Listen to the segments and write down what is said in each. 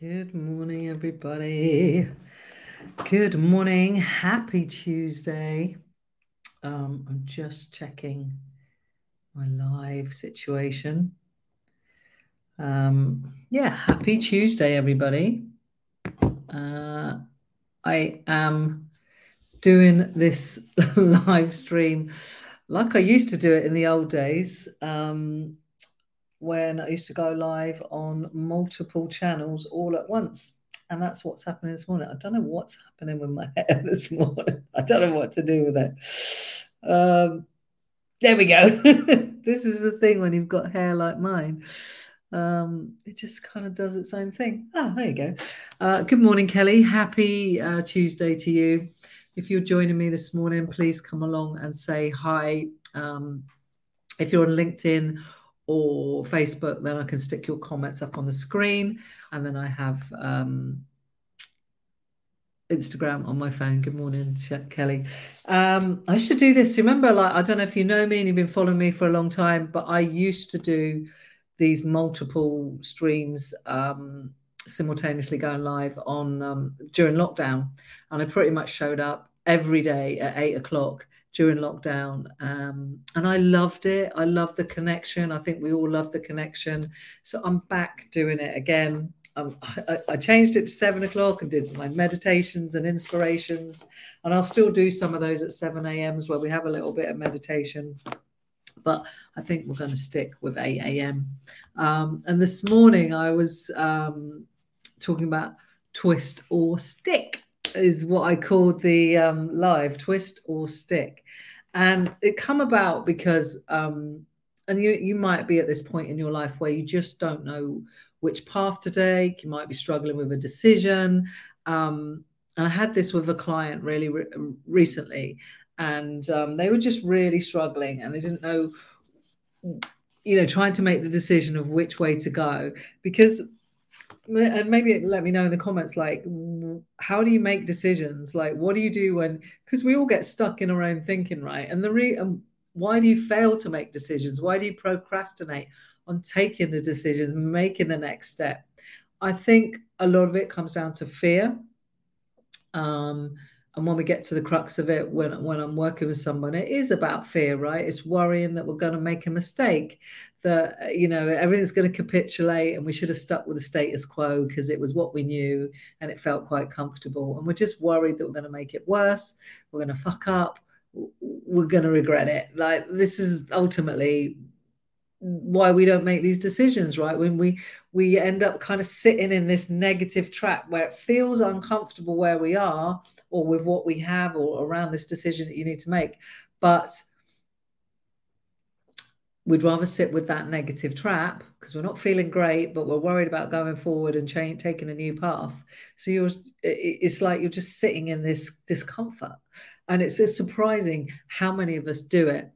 Good morning, everybody. Good morning. Happy Tuesday. Um, I'm just checking my live situation. Um, yeah, happy Tuesday, everybody. Uh, I am doing this live stream like I used to do it in the old days. Um, when I used to go live on multiple channels all at once. And that's what's happening this morning. I don't know what's happening with my hair this morning. I don't know what to do with it. Um, there we go. this is the thing when you've got hair like mine. Um, it just kind of does its own thing. Ah, there you go. Uh, good morning, Kelly. Happy uh, Tuesday to you. If you're joining me this morning, please come along and say hi. Um, if you're on LinkedIn or Facebook, then I can stick your comments up on the screen. And then I have um, Instagram on my phone. Good morning, Kelly. Um, I used to do this. Remember, like I don't know if you know me and you've been following me for a long time, but I used to do these multiple streams um, simultaneously going live on um, during lockdown, and I pretty much showed up every day at eight o'clock during lockdown. Um, and I loved it. I love the connection. I think we all love the connection. So I'm back doing it again. Um, I, I, changed it to seven o'clock and did my meditations and inspirations. And I'll still do some of those at 7 a.m.s where we have a little bit of meditation. But I think we're going to stick with 8 a.m. Um, and this morning I was um, talking about twist or stick is what I called the um, live twist or stick, and it come about because, um, and you you might be at this point in your life where you just don't know which path to take. You might be struggling with a decision. Um, and I had this with a client really re- recently, and um, they were just really struggling, and they didn't know, you know, trying to make the decision of which way to go because and maybe let me know in the comments like how do you make decisions? Like what do you do when because we all get stuck in our own thinking right? And the re and why do you fail to make decisions? Why do you procrastinate on taking the decisions making the next step? I think a lot of it comes down to fear. Um, and when we get to the crux of it when when i'm working with someone it is about fear right? It's worrying that we're going to make a mistake that uh, you know everything's going to capitulate and we should have stuck with the status quo because it was what we knew and it felt quite comfortable. And we're just worried that we're going to make it worse we're going to fuck up we're going to regret it. Like this is ultimately why we don't make these decisions right? When we we end up kind of sitting in this negative trap where it feels uncomfortable where we are or with what we have or around this decision that you need to make but we'd rather sit with that negative trap because we're not feeling great, but we're worried about going forward and change, taking a new path. So you're, it's like you're just sitting in this discomfort, and it's, surprising how many of us do it.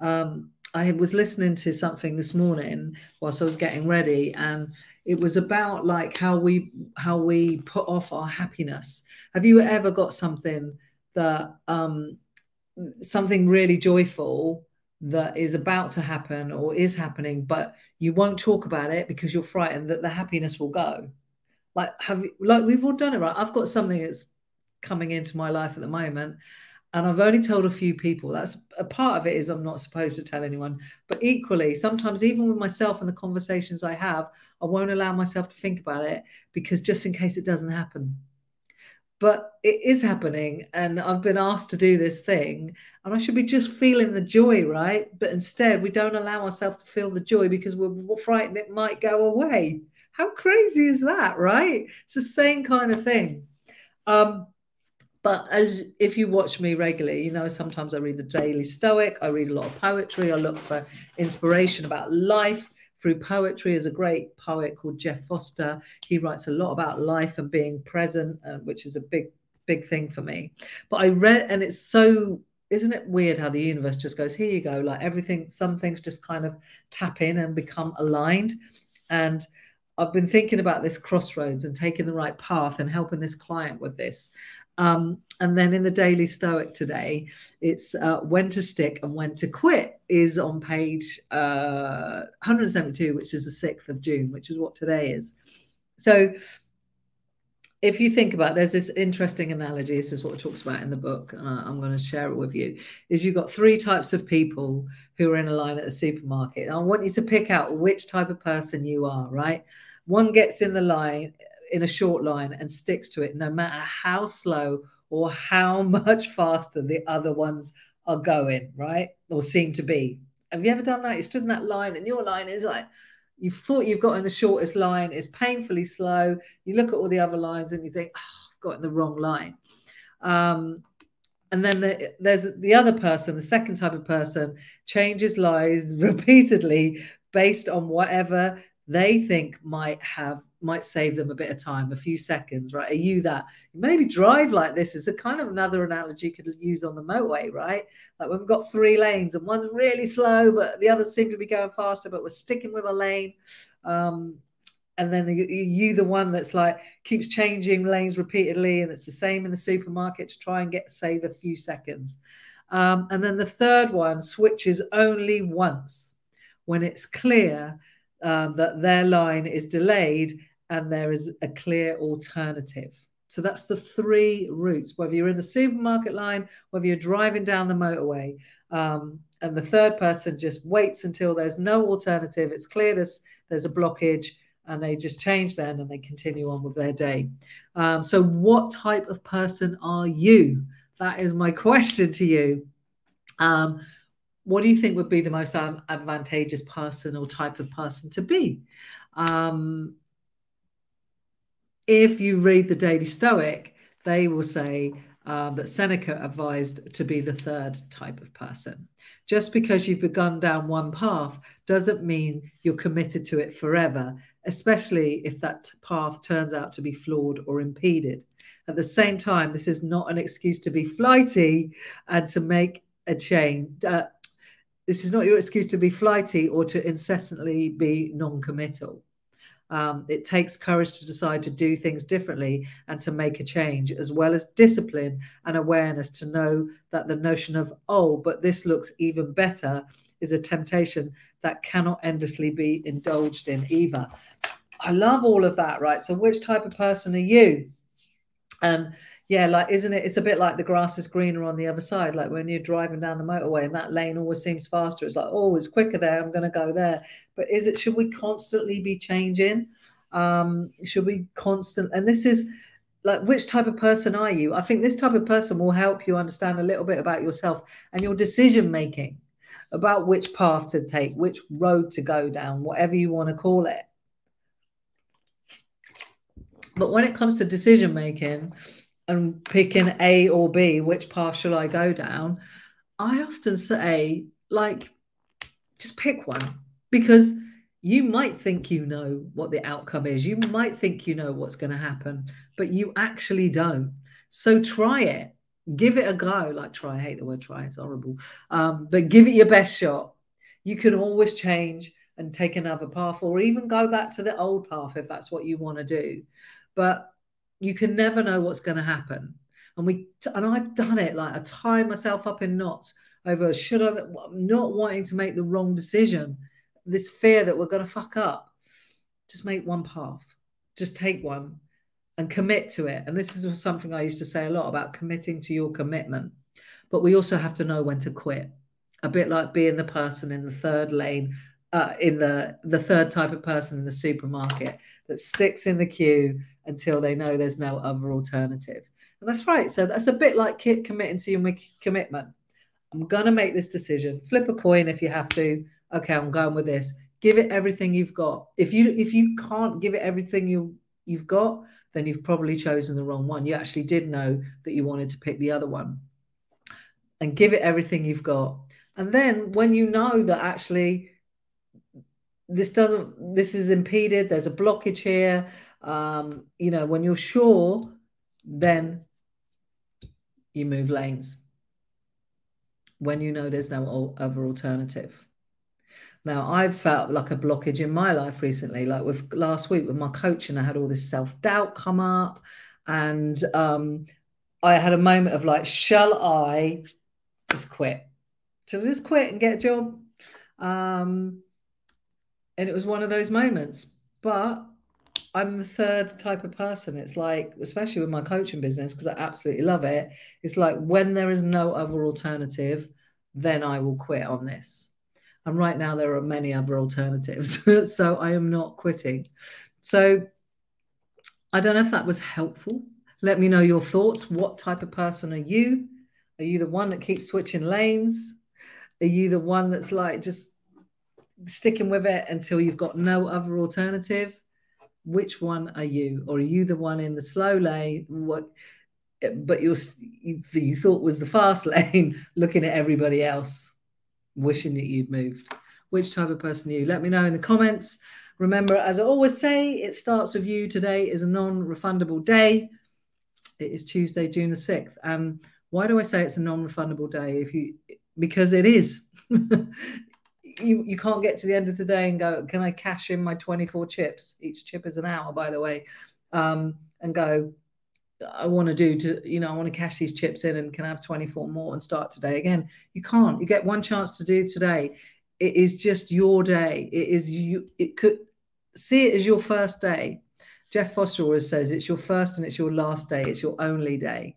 Um, I was listening to something this morning whilst I was getting ready, and it was about like how we how we put off our happiness. Have you ever got something that um, something really joyful? that is about to happen or is happening, but you won't talk about it because you're frightened that the happiness will go. Like have like we've all done it, right? I've got something that's coming into my life at the moment, and I've only told a few people. That's a part of it is I'm not supposed to tell anyone, but equally, sometimes even with myself and the conversations I have, I won't allow myself to think about it because just in case it doesn't happen. But it is happening and i've been asked to do this thing and i should be just feeling the joy right? But instead we don't allow ourselves to feel the joy because we're frightened it might go away. How crazy is that right? It's the same kind of thing. Um, but as if you watch me regularly you know sometimes i read the daily stoic i read a lot of poetry i look for inspiration about life through poetry. There's a great poet called Jeff Foster. He writes a lot about life and being present, uh, which is a big, big thing for me. But I read, and it's so isn't it weird how the universe just goes here you go like everything some things just kind of tap in and become aligned and i've been thinking about this crossroads and taking the right path and helping this client with this um, and then in the Daily Stoic today, it's uh, when to stick and when to quit is on page uh, 172, which is the 6th of June, which is what today is. So if you think about there's this interesting analogy this is what it talks about in the book and i'm going to share it with you is you've got three types of people who are in a line at the supermarket i want you to pick out which type of person you are right one gets in the line in a short line and sticks to it no matter how slow or how much faster the other ones are going right or seem to be have you ever done that you stood in that line and your line is like you thought you've got in the shortest line, it's painfully slow. You look at all the other lines and you think, oh, I've got in the wrong line. Um, and then the, there's the other person, the second type of person, changes lines repeatedly based on whatever they think might have might save them a bit of time, a few seconds, right? Are you that? Maybe drive like this is a kind of another analogy you could use on the motorway, right? Like we've got three lanes and one's really slow, but the others seem to be going faster, but we're sticking with a lane. Um, and then the, you, the one that's like keeps changing lanes repeatedly, and it's the same in the supermarket to try and get save a few seconds. Um, and then the third one switches only once when it's clear um, that their line is delayed and there is a clear alternative. So that's the three routes, whether you're in the supermarket line, whether you're driving down the motorway. Um, and the third person just waits until there's no alternative. It's clear there's, there's a blockage and they just change then and they continue on with their day. Um, so, what type of person are you? That is my question to you. Um, what do you think would be the most advantageous person or type of person to be? Um, if you read the Daily Stoic, they will say um, that Seneca advised to be the third type of person. Just because you've begun down one path doesn't mean you're committed to it forever, especially if that path turns out to be flawed or impeded. At the same time, this is not an excuse to be flighty and to make a change. Uh, this is not your excuse to be flighty or to incessantly be non committal. Um, it takes courage to decide to do things differently and to make a change, as well as discipline and awareness to know that the notion of, oh, but this looks even better is a temptation that cannot endlessly be indulged in either. I love all of that, right? So, which type of person are you? And yeah, like, isn't it? It's a bit like the grass is greener on the other side. Like when you're driving down the motorway and that lane always seems faster. It's like, oh, it's quicker there. I'm going to go there. But is it, should we constantly be changing? Um, should we constant, and this is like, which type of person are you? I think this type of person will help you understand a little bit about yourself and your decision making about which path to take, which road to go down, whatever you want to call it. But when it comes to decision making, and picking A or B, which path shall I go down? I often say, like, just pick one because you might think you know what the outcome is. You might think you know what's going to happen, but you actually don't. So try it. Give it a go. Like, try. I hate the word try, it's horrible. Um, but give it your best shot. You can always change and take another path or even go back to the old path if that's what you want to do. But you can never know what's going to happen. And we and I've done it like I tie myself up in knots over should I not wanting to make the wrong decision, this fear that we're going to fuck up. Just make one path, just take one and commit to it. And this is something I used to say a lot about committing to your commitment. But we also have to know when to quit. A bit like being the person in the third lane, uh, in the the third type of person in the supermarket that sticks in the queue until they know there's no other alternative. And that's right. So that's a bit like kit committing to your commitment. I'm going to make this decision. Flip a coin if you have to. Okay, I'm going with this. Give it everything you've got. If you if you can't give it everything you you've got, then you've probably chosen the wrong one. You actually did know that you wanted to pick the other one. And give it everything you've got. And then when you know that actually this doesn't this is impeded, there's a blockage here, um, you know, when you're sure, then you move lanes. When you know there's no other alternative. Now, I've felt like a blockage in my life recently, like with last week with my coaching, I had all this self doubt come up, and um, I had a moment of like, shall I just quit? Shall I just quit and get a job? Um, and it was one of those moments. But I'm the third type of person. It's like, especially with my coaching business, because I absolutely love it. It's like when there is no other alternative, then I will quit on this. And right now, there are many other alternatives. so I am not quitting. So I don't know if that was helpful. Let me know your thoughts. What type of person are you? Are you the one that keeps switching lanes? Are you the one that's like just sticking with it until you've got no other alternative? Which one are you? Or are you the one in the slow lane? What? But you're you thought was the fast lane, looking at everybody else, wishing that you'd moved. Which type of person are you? Let me know in the comments. Remember, as I always say, it starts with you. Today is a non-refundable day. It is Tuesday, June the 6th. And why do I say it's a non-refundable day? If you because it is. you, you can't get to the end of the day and go, can I cash in my 24 chips? Each chip is an hour, by the way. Um, and go, I want to do to, you know, I want to cash these chips in and can I have 24 more and start today again. You can't. You get one chance to do today. It is just your day. It is you. It could see it as your first day. Jeff Foster always says it's your first and it's your last day. It's your only day.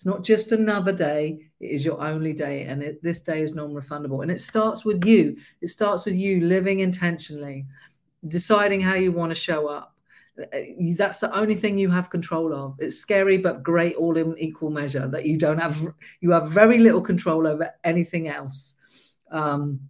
It's not just another day, it is your only day. And it, this day is non refundable. And it starts with you. It starts with you living intentionally, deciding how you want to show up. Uh, that's the only thing you have control of. It's scary, but great all in equal measure that you don't have, you have very little control over anything else. Um,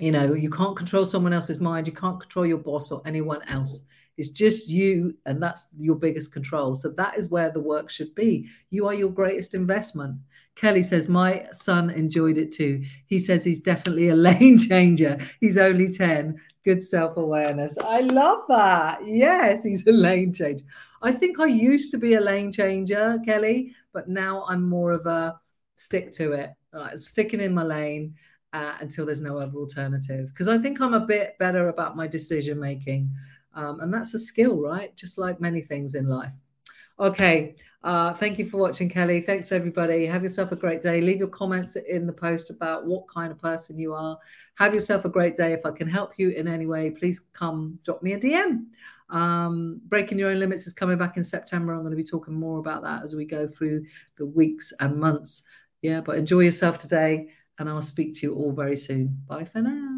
you know, you can't control someone else's mind, you can't control your boss or anyone else. It's just you, and that's your biggest control. So that is where the work should be. You are your greatest investment. Kelly says, My son enjoyed it too. He says he's definitely a lane changer. He's only 10. Good self awareness. I love that. Yes, he's a lane changer. I think I used to be a lane changer, Kelly, but now I'm more of a stick to it, like sticking in my lane. Uh, until there's no other alternative. Because I think I'm a bit better about my decision making. Um, and that's a skill, right? Just like many things in life. Okay. Uh, thank you for watching, Kelly. Thanks, everybody. Have yourself a great day. Leave your comments in the post about what kind of person you are. Have yourself a great day. If I can help you in any way, please come drop me a DM. Um, Breaking Your Own Limits is coming back in September. I'm going to be talking more about that as we go through the weeks and months. Yeah, but enjoy yourself today, and I'll speak to you all very soon. Bye for now.